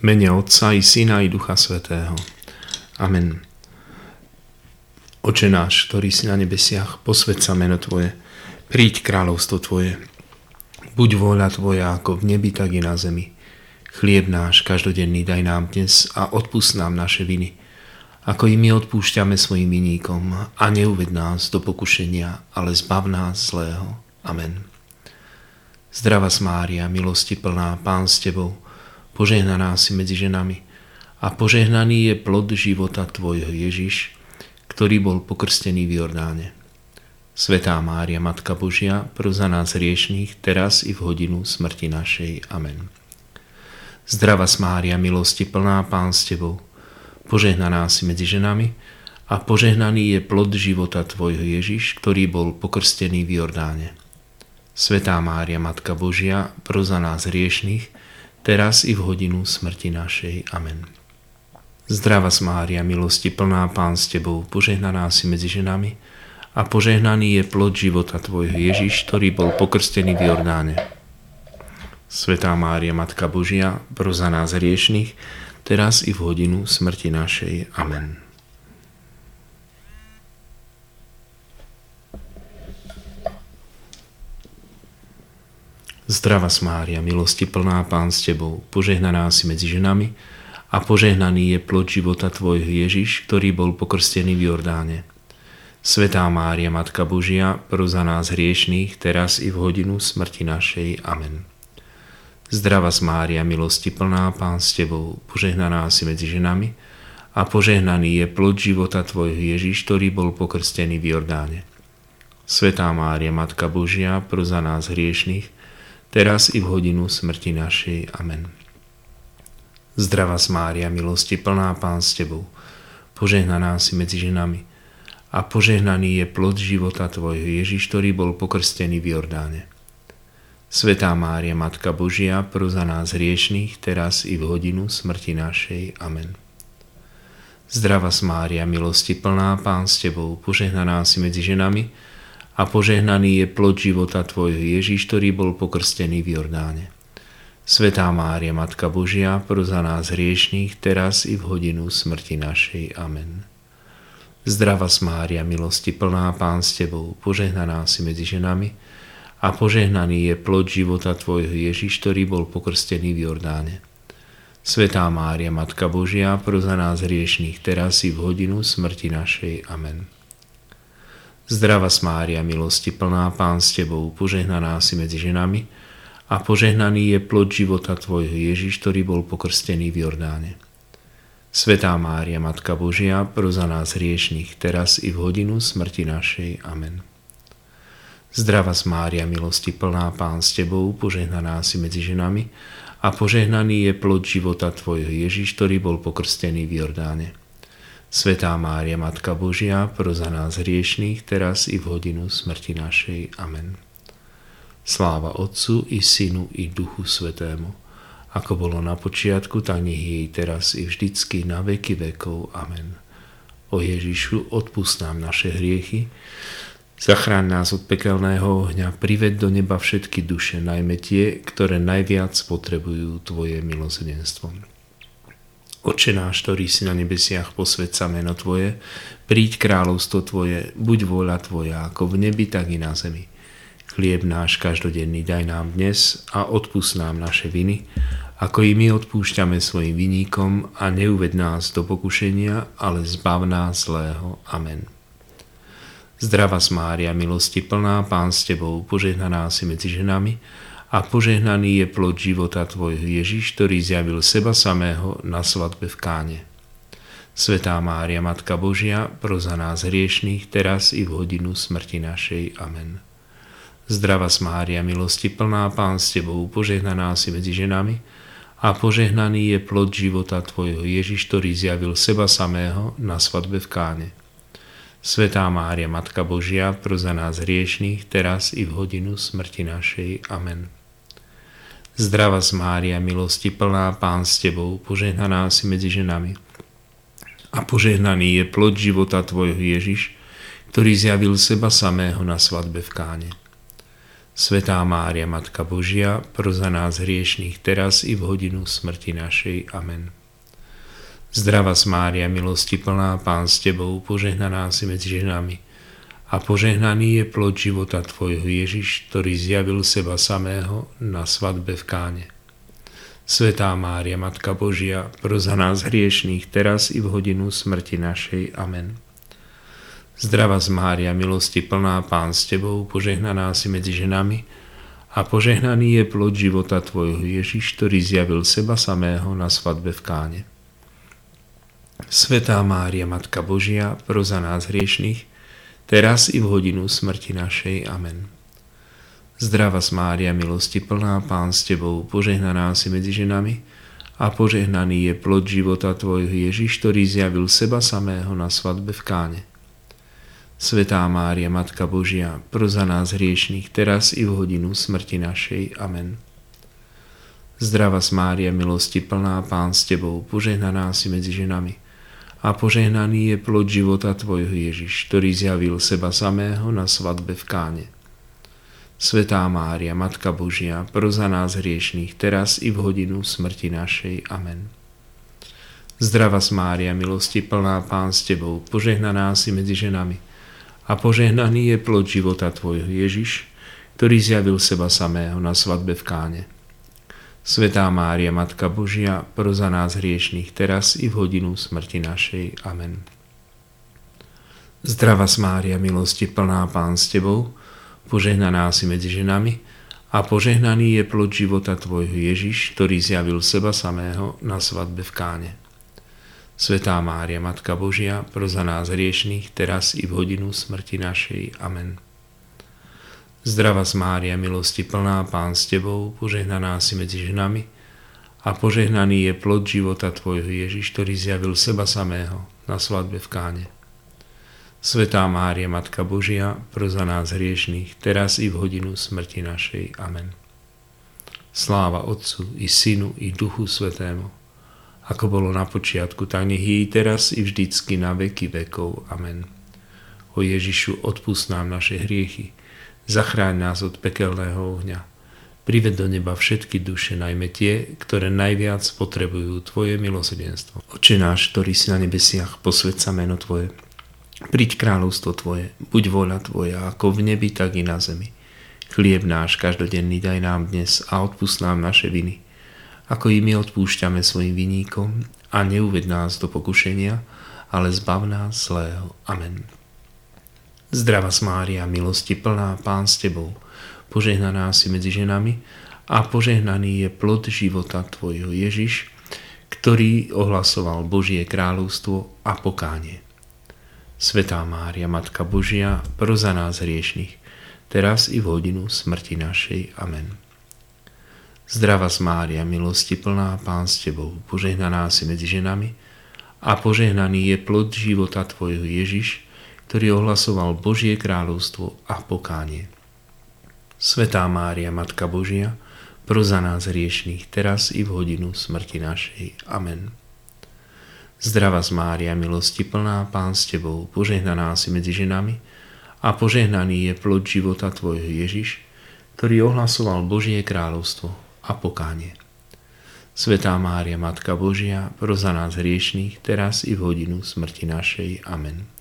mene Otca i Syna i Ducha Svetého. Amen. Oče náš, ktorý si na nebesiach, posved sa meno Tvoje, príď kráľovstvo Tvoje. Buď vôľa Tvoja ako v nebi, tak i na zemi. Chlieb náš každodenný daj nám dnes a odpust nám naše viny, ako i my odpúšťame svojim viníkom a neuved nás do pokušenia, ale zbav nás zlého. Amen. Zdrava Mária, milosti plná, Pán s Tebou, požehnaná si medzi ženami a požehnaný je plod života Tvojho Ježiš, ktorý bol pokrstený v Jordáne. Svetá Mária, Matka Božia, pro za nás riešných, teraz i v hodinu smrti našej. Amen. Zdrava Mária, milosti plná Pán s Tebou, požehnaná si medzi ženami a požehnaný je plod života Tvojho Ježiš, ktorý bol pokrstený v Jordáne. Svetá Mária, Matka Božia, pro za nás riešných, teraz i v hodinu smrti našej. Amen. Zdrava Mária, milosti plná Pán s Tebou, požehnaná si medzi ženami a požehnaný je plod života Tvojho Ježiš, ktorý bol pokrstený v Jordáne. Svetá Mária, Matka Božia, pro za nás riešných, teraz i v hodinu smrti našej. Amen. Zdrava Mária, milosti plná Pán s Tebou, požehnaná si medzi ženami a požehnaný je plod života Tvojho Ježiš, ktorý bol pokrstený v Jordáne. Svetá Mária, Matka Božia, pro za nás hriešných, teraz i v hodinu smrti našej. Amen. Zdrava Mária, milosti plná, Pán s Tebou, požehnaná si medzi ženami a požehnaný je plod života Tvojho Ježiš, ktorý bol pokrstený v Jordáne. Svetá Mária, Matka Božia, pro za nás hriešných, teraz i v hodinu smrti našej. Amen. Zdrava Mária, milosti plná Pán s Tebou, požehnaná si medzi ženami a požehnaný je plod života Tvojho Ježiš, ktorý bol pokrstený v Jordáne. Svetá Mária, Matka Božia, pro za nás hriešných, teraz i v hodinu smrti našej. Amen. Zdrava Mária, milosti plná Pán s Tebou, požehnaná si medzi ženami a požehnaný je plod života Tvojho Ježiš, ktorý bol pokrstený v Jordáne. Svetá Mária, Matka Božia, pro za nás hriešných, teraz i v hodinu smrti našej. Amen. Zdrava Mária, milosti plná Pán s Tebou, požehnaná si medzi ženami a požehnaný je plod života Tvojho Ježiš, ktorý bol pokrstený v Jordáne. Svetá Mária, Matka Božia, pro za nás hriešných, teraz i v hodinu smrti našej. Amen. Zdrava Mária, milosti plná Pán s Tebou, požehnaná si medzi ženami a požehnaný je plod života Tvojho Ježiš, ktorý bol pokrstený v Jordáne. Svetá Mária, Matka Božia, pro za nás hriešných, teraz i v hodinu smrti našej. Amen. Zdrava Mária, milosti plná Pán s Tebou, požehnaná si medzi ženami a požehnaný je plod života Tvojho Ježiš, ktorý bol pokrstený v Jordáne. Svetá Mária, Matka Božia, pro za nás hriešných, teraz i v hodinu smrti našej. Amen. Sláva Otcu i Synu i Duchu Svetému, ako bolo na počiatku, tak nech jej teraz i vždycky na veky vekov. Amen. O Ježišu, odpust nám naše hriechy, zachráň nás od pekelného ohňa, prived do neba všetky duše, najmä tie, ktoré najviac potrebujú Tvoje milosrdenstvo. Oče náš, ktorý si na nebesiach, posved sa meno Tvoje, príď kráľovstvo Tvoje, buď vôľa Tvoja, ako v nebi, tak i na zemi. Chlieb náš každodenný daj nám dnes a odpust nám naše viny, ako i my odpúšťame svojim viníkom a neuved nás do pokušenia, ale zbav nás zlého. Amen. Zdrava Mária, milosti plná, Pán s Tebou, požehnaná si medzi ženami a požehnaný je plod života Tvojho Ježiš, ktorý zjavil seba samého na svadbe v Káne. Svetá Mária, Matka Božia, pro za nás hriešných, teraz i v hodinu smrti našej. Amen. Zdrava Mária, milosti plná, Pán s Tebou, požehnaná si medzi ženami a požehnaný je plod života Tvojho Ježiš, ktorý zjavil seba samého na svadbe v Káne. Svetá Mária, Matka Božia, pro za nás hriešných, teraz i v hodinu smrti našej. Amen. Zdrava Mária, milosti plná, Pán s Tebou, požehnaná si medzi ženami a požehnaný je plod života Tvojho Ježiš, ktorý zjavil seba samého na svadbe v Káne. Svetá Mária, Matka Božia, pro za nás hriešných, teraz i v hodinu smrti našej. Amen. Zdrava Mária, milosti plná, Pán s Tebou, požehnaná si medzi ženami a požehnaný je plod života Tvojho Ježiš, ktorý zjavil seba samého na svadbe v Káne. Svetá Mária, Matka Božia, pro za nás hriešných, teraz i v hodinu smrti našej. Amen. Zdrava z Mária, milosti plná, Pán s Tebou, požehnaná si medzi ženami a požehnaný je plod života Tvojho Ježiš, ktorý zjavil seba samého na svadbe v Káne. Svetá Mária, Matka Božia, pro za nás hriešných, teraz i v hodinu smrti našej. Amen. Zdrava Mária, milosti plná, Pán s Tebou, požehnaná si medzi ženami a požehnaný je plod života Tvojho Ježiš, ktorý zjavil seba samého na svadbe v Káne. Svetá Mária, Matka Božia, pro za nás hriešných, teraz i v hodinu smrti našej. Amen. Zdrava Mária, milosti plná, Pán s Tebou, požehnaná si medzi ženami. A požehnaný je plod života Tvojho Ježiš, ktorý zjavil seba samého na svadbe v Káne. Svetá Mária, Matka Božia, pro za nás hriešných, teraz i v hodinu smrti našej. Amen. Zdrava Mária, milosti plná, Pán s Tebou, požehnaná si medzi ženami a požehnaný je plod života Tvojho Ježiš, ktorý zjavil seba samého na svadbe v Káne. Svetá Mária, Matka Božia, pro nás hriešných, teraz i v hodinu smrti našej. Amen. Zdrava Mária, milosti plná Pán s Tebou, požehnaná si medzi ženami a požehnaný je plod života Tvojho Ježiš, ktorý zjavil seba samého na svadbe v Káne. Svetá Mária, Matka Božia, pro za nás hriešných, teraz i v hodinu smrti našej. Amen. Zdrava z Mária, milosti plná, Pán s Tebou, požehnaná si medzi ženami a požehnaný je plod života Tvojho Ježiš, ktorý zjavil seba samého na svadbe v Káne. Svetá Mária, Matka Božia, pro za nás hriešných, teraz i v hodinu smrti našej. Amen. Sláva Otcu i Synu i Duchu Svetému, ako bolo na počiatku, tak nech je teraz i vždycky na veky vekov. Amen. O Ježišu, odpust nám naše hriechy, zachráň nás od pekelného ohňa, prived do neba všetky duše, najmä tie, ktoré najviac potrebujú Tvoje milosedenstvo. Oče náš, ktorý si na nebesiach, posved sa meno Tvoje. Príď kráľovstvo Tvoje, buď voľa Tvoja, ako v nebi, tak i na zemi. Chlieb náš každodenný daj nám dnes a odpust nám naše viny, ako i my odpúšťame svojim viníkom a neuved nás do pokušenia, ale zbav nás zlého. Amen. Zdrava Mária, milosti plná, Pán s Tebou, požehnaná si medzi ženami a požehnaný je plod života Tvojho Ježiš, ktorý ohlasoval Božie kráľovstvo a pokánie. Svetá Mária, Matka Božia, pro za nás hriešných, teraz i v hodinu smrti našej. Amen. Zdrava Mária, milosti plná, Pán s Tebou, požehnaná si medzi ženami a požehnaný je plod života Tvojho Ježiš, ktorý ohlasoval Božie kráľovstvo a pokánie. Svetá Mária, Matka Božia, pro za nás hriešných, teraz i v hodinu smrti našej. Amen. Zdrava z Mária, milosti plná, Pán s Tebou, požehnaná si medzi ženami a požehnaný je plod života Tvojho Ježiš, ktorý ohlasoval Božie kráľovstvo a pokánie. Svetá Mária, Matka Božia, pro za nás hriešných, teraz i v hodinu smrti našej. Amen.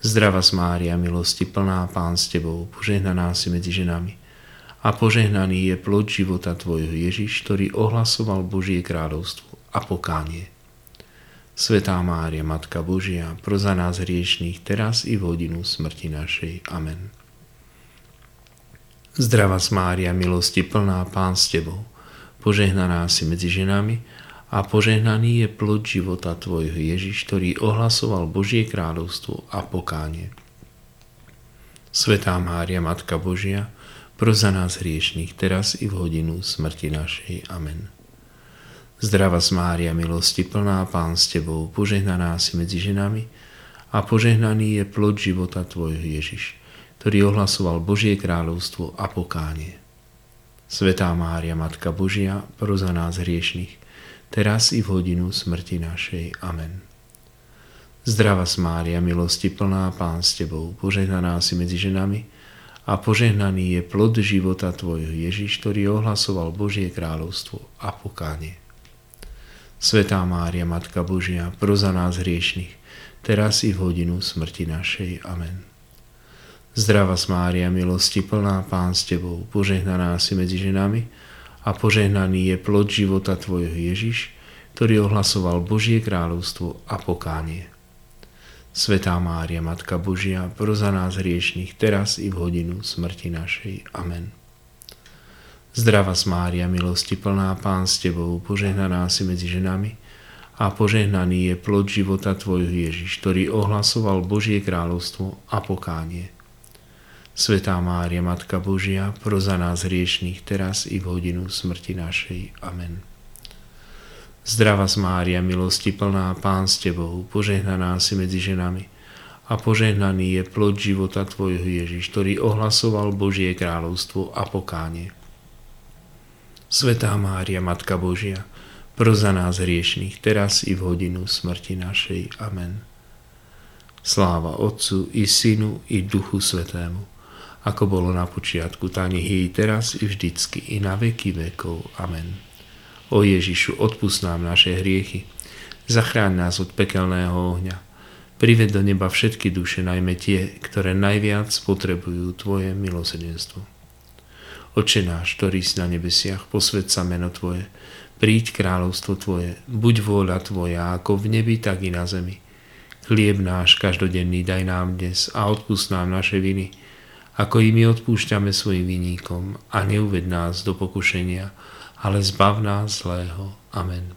Zdrava Mária, milosti plná, Pán s Tebou, požehnaná si medzi ženami a požehnaný je plod života Tvojho Ježiš, ktorý ohlasoval Božie kráľovstvo a pokánie. Svetá Mária, Matka Božia, pro za nás hriešných, teraz i v hodinu smrti našej. Amen. Zdrava Mária, milosti plná, Pán s Tebou, požehnaná si medzi ženami a požehnaný je plod života Tvojho Ježiš, ktorý ohlasoval Božie kráľovstvo a pokánie. Svetá Mária, Matka Božia, pro za nás hriešných, teraz i v hodinu smrti našej. Amen. Zdrava Mária, milosti plná, Pán s Tebou, požehnaná si medzi ženami a požehnaný je plod života Tvojho Ježiš, ktorý ohlasoval Božie kráľovstvo a pokánie. Svetá Mária, Matka Božia, pro za nás hriešných, teraz i v hodinu smrti našej. Amen. Zdrava Mária, milosti plná, Pán s Tebou, požehnaná si medzi ženami a požehnaný je plod života Tvojho Ježiš, ktorý ohlasoval Božie kráľovstvo a pokánie. Svetá Mária, Matka Božia, pro za nás hriešných, teraz i v hodinu smrti našej. Amen. Zdrava Mária, milosti plná, Pán s Tebou, požehnaná si medzi ženami a požehnaný je plod života Tvojho Ježiš, ktorý ohlasoval Božie kráľovstvo a pokánie. Svetá Mária, Matka Božia, pro za nás hriešných, teraz i v hodinu smrti našej. Amen. Zdrava Mária, milosti plná, Pán s Tebou, požehnaná si medzi ženami a požehnaný je plod života Tvojho Ježiš, ktorý ohlasoval Božie kráľovstvo a pokánie. Svetá Mária, Matka Božia, pro za nás hriešných, teraz i v hodinu smrti našej. Amen. Zdrava z Mária, milosti plná, Pán s Tebou, požehnaná si medzi ženami a požehnaný je plod života Tvojho Ježiš, ktorý ohlasoval Božie kráľovstvo a pokánie. Svetá Mária, Matka Božia, pro za nás hriešných, teraz i v hodinu smrti našej. Amen. Sláva Otcu i Synu i Duchu Svetému, ako bolo na počiatku, tak nech teraz i vždycky i na veky vekov. Amen. O Ježišu, odpust nám naše hriechy, zachráň nás od pekelného ohňa, prived do neba všetky duše, najmä tie, ktoré najviac potrebujú Tvoje milosrdenstvo. Oče náš, ktorý si na nebesiach, posved sa meno Tvoje, príď kráľovstvo Tvoje, buď vôľa Tvoja, ako v nebi, tak i na zemi. Chlieb náš každodenný daj nám dnes a odpust nám naše viny, ako i my odpúšťame svojim viníkom a neuved nás do pokušenia, ale zbav nás zlého. Amen.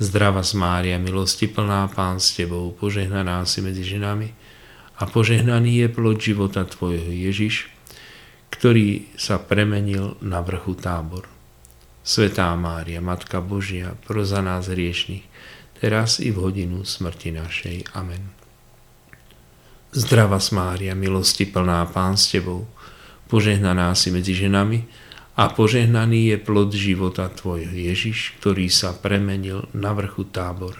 Zdrava z Mária, milosti plná, Pán s Tebou, požehnaná si medzi ženami a požehnaný je plod života Tvojho Ježiš, ktorý sa premenil na vrchu tábor. Svetá Mária, Matka Božia, pro za nás hriešných, teraz i v hodinu smrti našej. Amen. Zdrava Mária, milosti plná, Pán s Tebou, požehnaná si medzi ženami a požehnaný je plod života Tvojho Ježiš, ktorý sa premenil na vrchu tábor.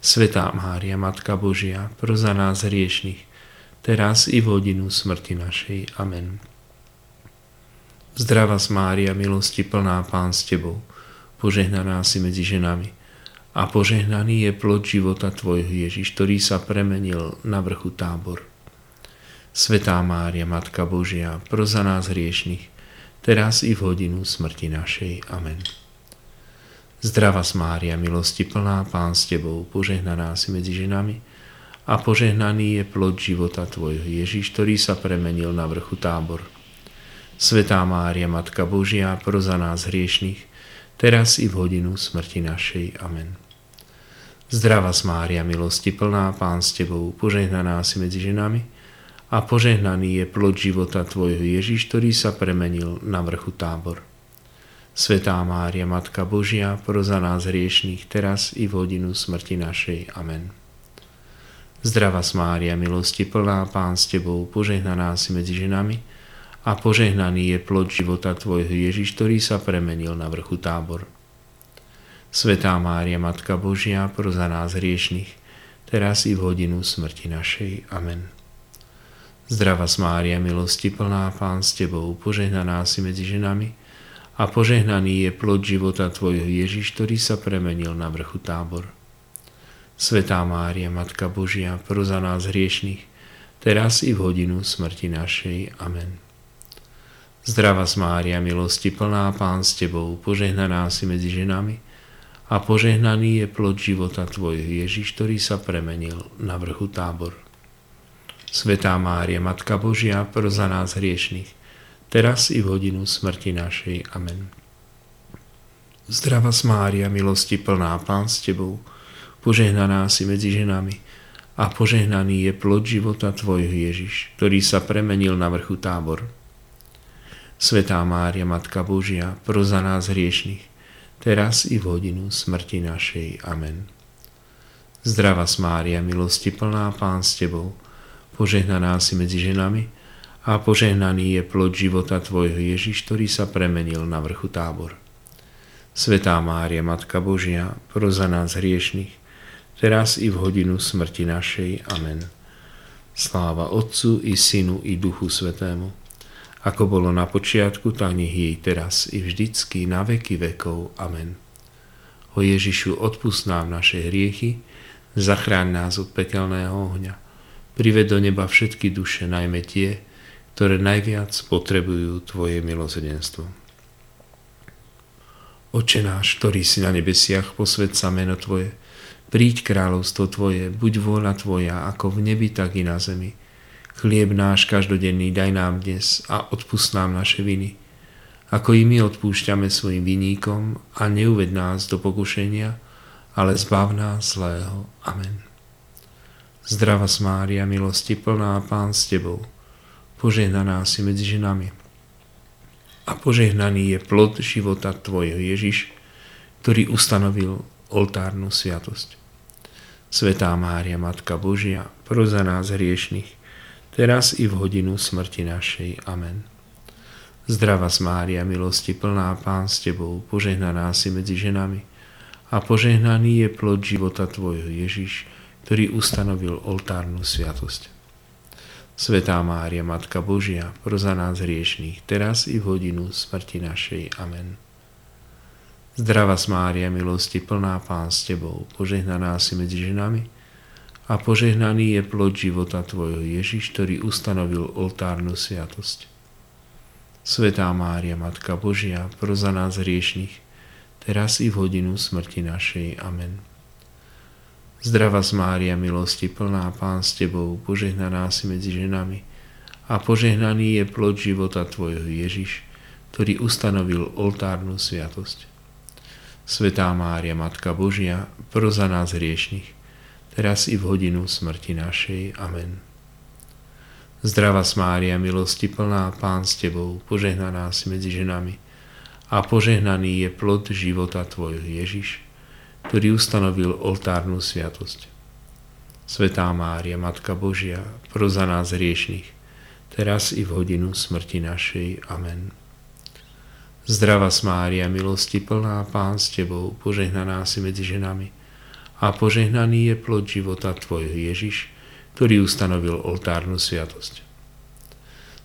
Svetá Mária, Matka Božia, pro za nás hriešných, teraz i v hodinu smrti našej. Amen. Zdrava Mária, milosti plná Pán s Tebou, požehnaná si medzi ženami a požehnaný je plod života Tvojho Ježiš, ktorý sa premenil na vrchu tábor. Svetá Mária, Matka Božia, pro za nás hriešných, teraz i v hodinu smrti našej. Amen. Zdrava Mária, milosti plná, Pán s Tebou, požehnaná si medzi ženami a požehnaný je plod života Tvojho Ježiš, ktorý sa premenil na vrchu tábor. Svetá Mária, Matka Božia, pro za nás hriešných, teraz i v hodinu smrti našej. Amen. Zdrava Mária, milosti plná, Pán s Tebou, požehnaná si medzi ženami a požehnaný je plod života Tvojho Ježiš, ktorý sa premenil na vrchu tábor. Svetá Mária, Matka Božia, pro za nás hriešných, teraz i v hodinu smrti našej. Amen. Zdrava Mária, milosti plná, Pán s Tebou, požehnaná si medzi ženami a požehnaný je plod života Tvojho Ježiš, ktorý sa premenil na vrchu tábor. Svetá Mária, Matka Božia, pro za nás hriešných, teraz i v hodinu smrti našej. Amen. Zdrava Mária, milosti plná, Pán s Tebou, požehnaná si medzi ženami a požehnaný je plod života Tvojho Ježiš, ktorý sa premenil na vrchu tábor. Svetá Mária, Matka Božia, pro za nás hriešných, teraz i v hodinu smrti našej. Amen. Zdrava Mária, milosti plná, Pán s Tebou, požehnaná si medzi ženami a požehnaný je plod života Tvojho Ježiš, ktorý sa premenil na vrchu tábor. Svetá Mária, Matka Božia, pro za nás hriešných, teraz i v hodinu smrti našej. Amen. Zdrava Mária, milosti plná, Pán s Tebou, požehnaná si medzi ženami a požehnaný je plod života Tvojho Ježiš, ktorý sa premenil na vrchu tábor. Svetá Mária, Matka Božia, pro za nás hriešných, teraz i v hodinu smrti našej. Amen. Zdrava Mária, milosti plná, Pán s Tebou, požehnaná si medzi ženami a požehnaný je plod života Tvojho Ježiš, ktorý sa premenil na vrchu tábor. Svetá Mária, Matka Božia, pro za nás hriešných, teraz i v hodinu smrti našej. Amen. Sláva Otcu i Synu i Duchu Svetému, ako bolo na počiatku, tak nech jej teraz i vždycky na veky vekov. Amen. O Ježišu, odpust nám naše hriechy, zachráň nás od pekelného ohňa, prived do neba všetky duše, najmä tie, ktoré najviac potrebujú Tvoje milosedenstvo. Oče náš, ktorý si na nebesiach, posved sa meno Tvoje, Príď kráľovstvo Tvoje, buď vôľa Tvoja, ako v nebi, tak i na zemi. Chlieb náš každodenný daj nám dnes a odpust nám naše viny, ako i my odpúšťame svojim viníkom a neuved nás do pokušenia, ale zbav nás zlého. Amen. Zdrava Mária, milosti plná, Pán s Tebou, požehnaná si medzi ženami. A požehnaný je plod života Tvojho Ježiš, ktorý ustanovil oltárnu sviatosť. Svetá Mária, Matka Božia, pro za nás hriešných, teraz i v hodinu smrti našej. Amen. Zdrava Mária, milosti plná, Pán s Tebou, požehnaná si medzi ženami a požehnaný je plod života Tvojho Ježiš, ktorý ustanovil oltárnu sviatosť. Svetá Mária, Matka Božia, pro za nás hriešných, teraz i v hodinu smrti našej. Amen. Zdrava Mária, milosti plná Pán s Tebou, požehnaná si medzi ženami a požehnaný je plod života Tvojho Ježiš, ktorý ustanovil oltárnu sviatosť. Svetá Mária, Matka Božia, pro za nás hriešných, teraz i v hodinu smrti našej. Amen. Zdrava Mária, milosti plná Pán s Tebou, požehnaná si medzi ženami a požehnaný je plod života Tvojho Ježiš, ktorý ustanovil oltárnu sviatosť. Svetá Mária, Matka Božia, pro za nás hriešných, teraz i v hodinu smrti našej. Amen. Zdrava Mária, milosti plná, Pán s Tebou, požehnaná si medzi ženami a požehnaný je plod života Tvojho Ježiš, ktorý ustanovil oltárnu sviatosť. Svetá Mária, Matka Božia, pro za nás hriešných, teraz i v hodinu smrti našej. Amen. Zdrava Mária, milosti plná, Pán s Tebou, požehnaná si medzi ženami a požehnaný je plod života Tvojho Ježiš, ktorý ustanovil oltárnu sviatosť.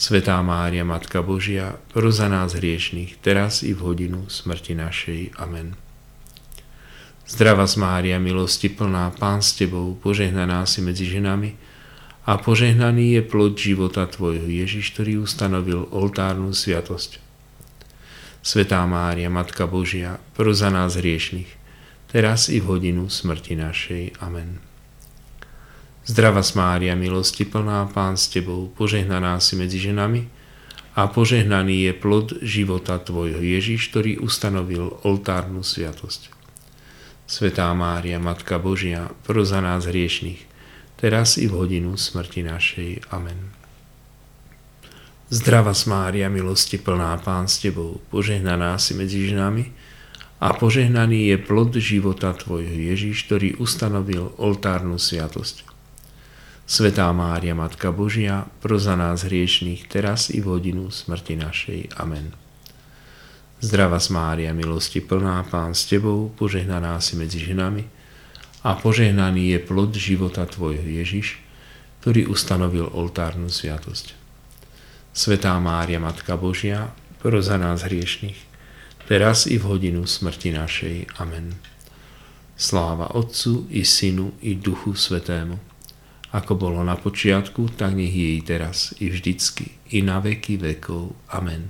Svetá Mária, Matka Božia, pro za nás hriešných, teraz i v hodinu smrti našej. Amen. Zdrava Mária, milosti plná, Pán s Tebou, požehnaná si medzi ženami a požehnaný je plod života Tvojho Ježiš, ktorý ustanovil oltárnu sviatosť. Svetá Mária, Matka Božia, pro za nás hriešných, teraz i v hodinu smrti našej. Amen. Zdrava Mária, milosti plná, Pán s Tebou, požehnaná si medzi ženami a požehnaný je plod života Tvojho Ježiš, ktorý ustanovil oltárnu sviatosť. Svetá Mária, Matka Božia, pro za nás hriešných, teraz i v hodinu smrti našej. Amen. Zdrava Mária, milosti plná Pán s Tebou, požehnaná si medzi ženami a požehnaný je plod života Tvojho Ježiš, ktorý ustanovil oltárnu sviatosť. Svetá Mária, Matka Božia, pro za nás hriešných, teraz i v hodinu smrti našej. Amen. Zdrava Mária, milosti plná Pán s Tebou, požehnaná si medzi ženami a požehnaný je plod života Tvojho Ježiš, ktorý ustanovil oltárnu sviatosť. Svetá Mária, Matka Božia, pro za nás hriešných, teraz i v hodinu smrti našej. Amen. Sláva Otcu i Synu i Duchu Svetému, ako bolo na počiatku, tak nech je teraz, i vždycky, i na veky vekov. Amen.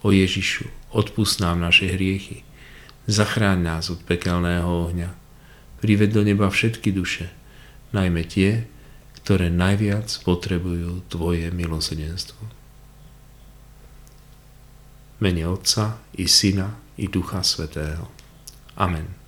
O Ježišu, odpust nám naše hriechy, zachráň nás od pekelného ohňa, prived do neba všetky duše, najmä tie, ktoré najviac potrebujú Tvoje milosedenstvo. Mene Otca i Syna i Ducha Svetého. Amen.